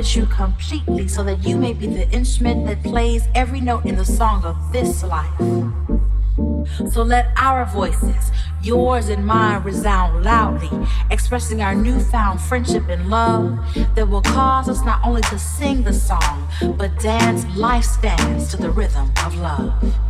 You completely so that you may be the instrument that plays every note in the song of this life. So let our voices, yours and mine, resound loudly, expressing our newfound friendship and love that will cause us not only to sing the song, but dance life's dance to the rhythm of love.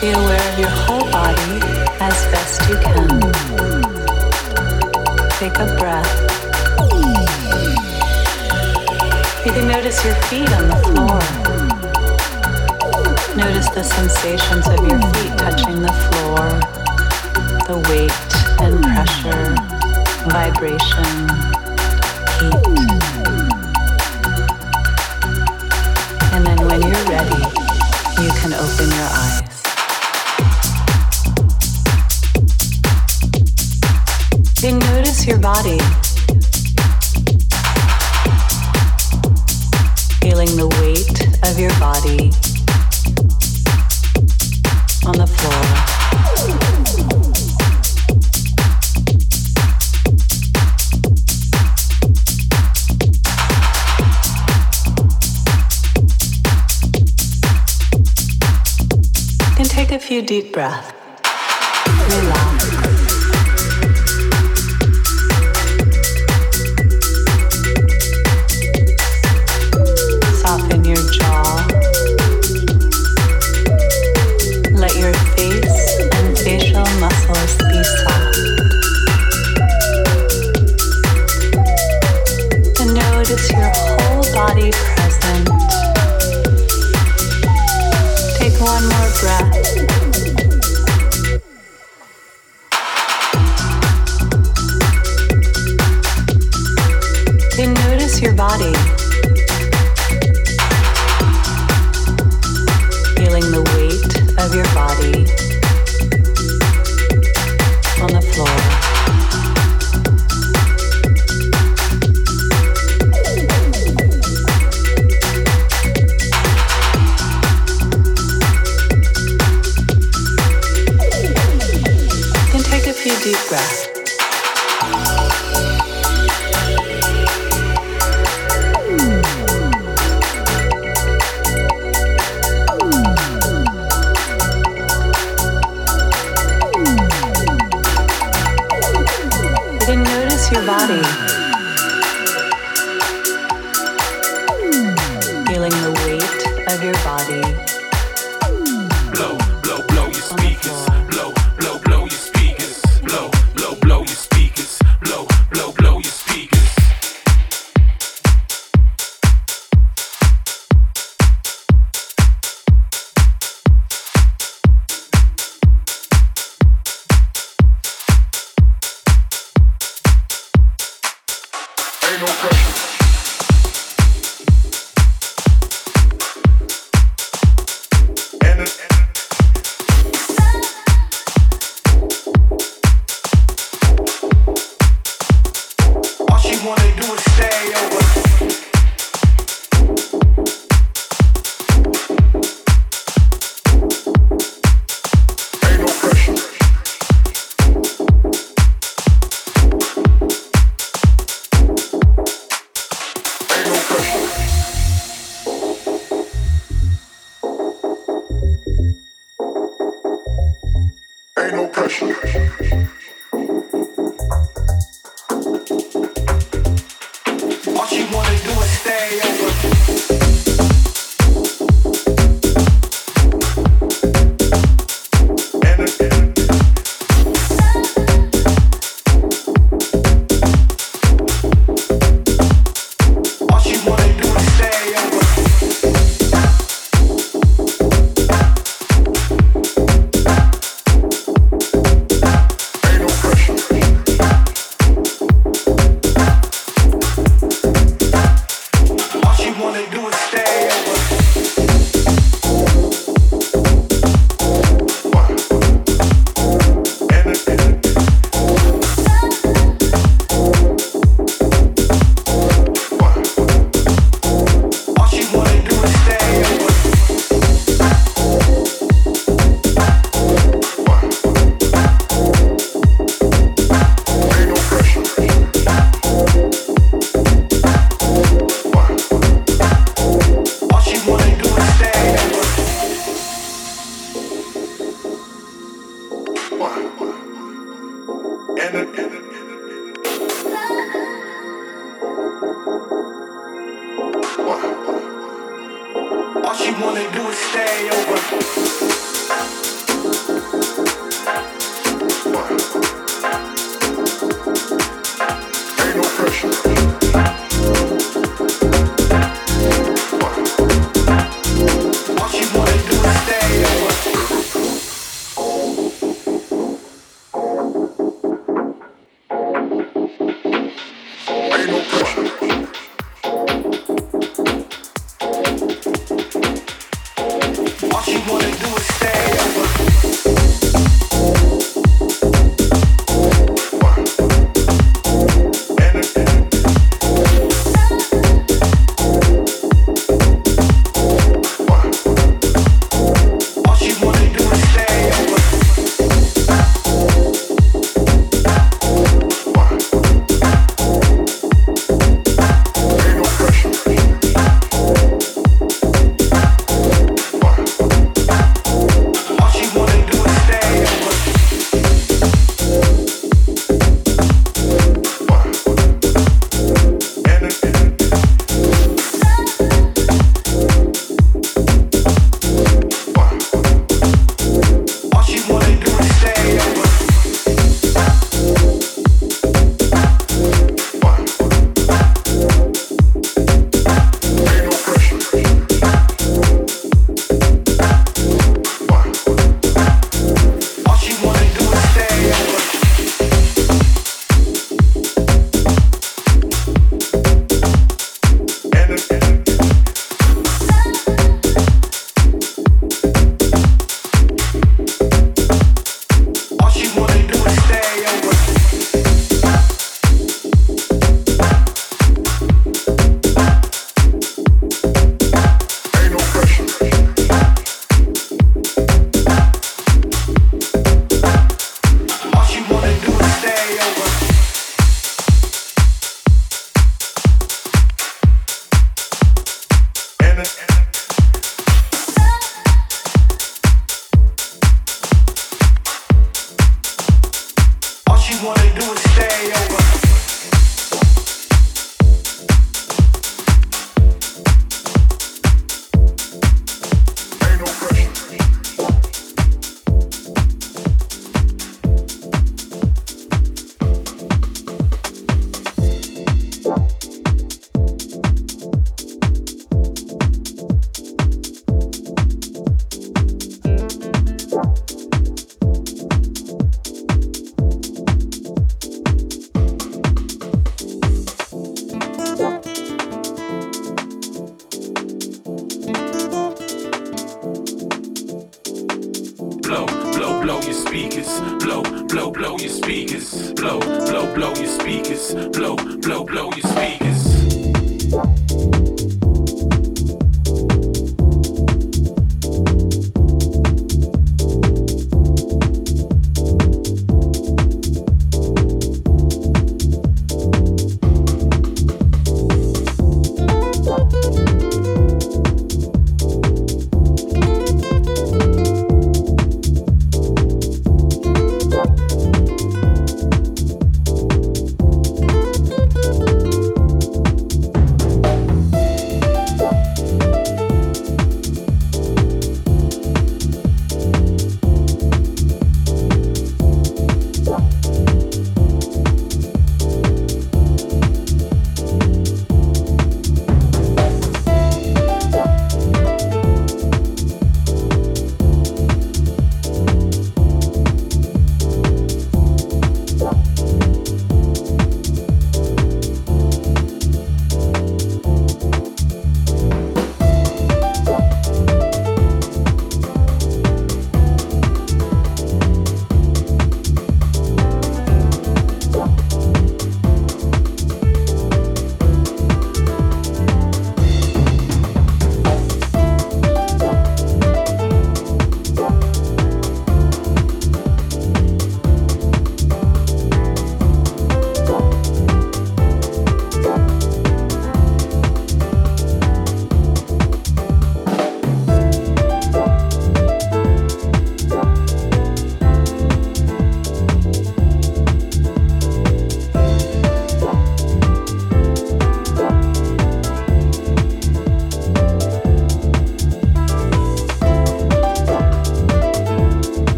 Be aware of your whole body as best you can. Take a breath. You can notice your feet on the floor. Notice the sensations of your feet touching the floor, the weight and pressure, vibration, heat. And then when you're ready, you can open your eyes. your body. Feeling the weight of your body on the floor. Then take a few deep breaths.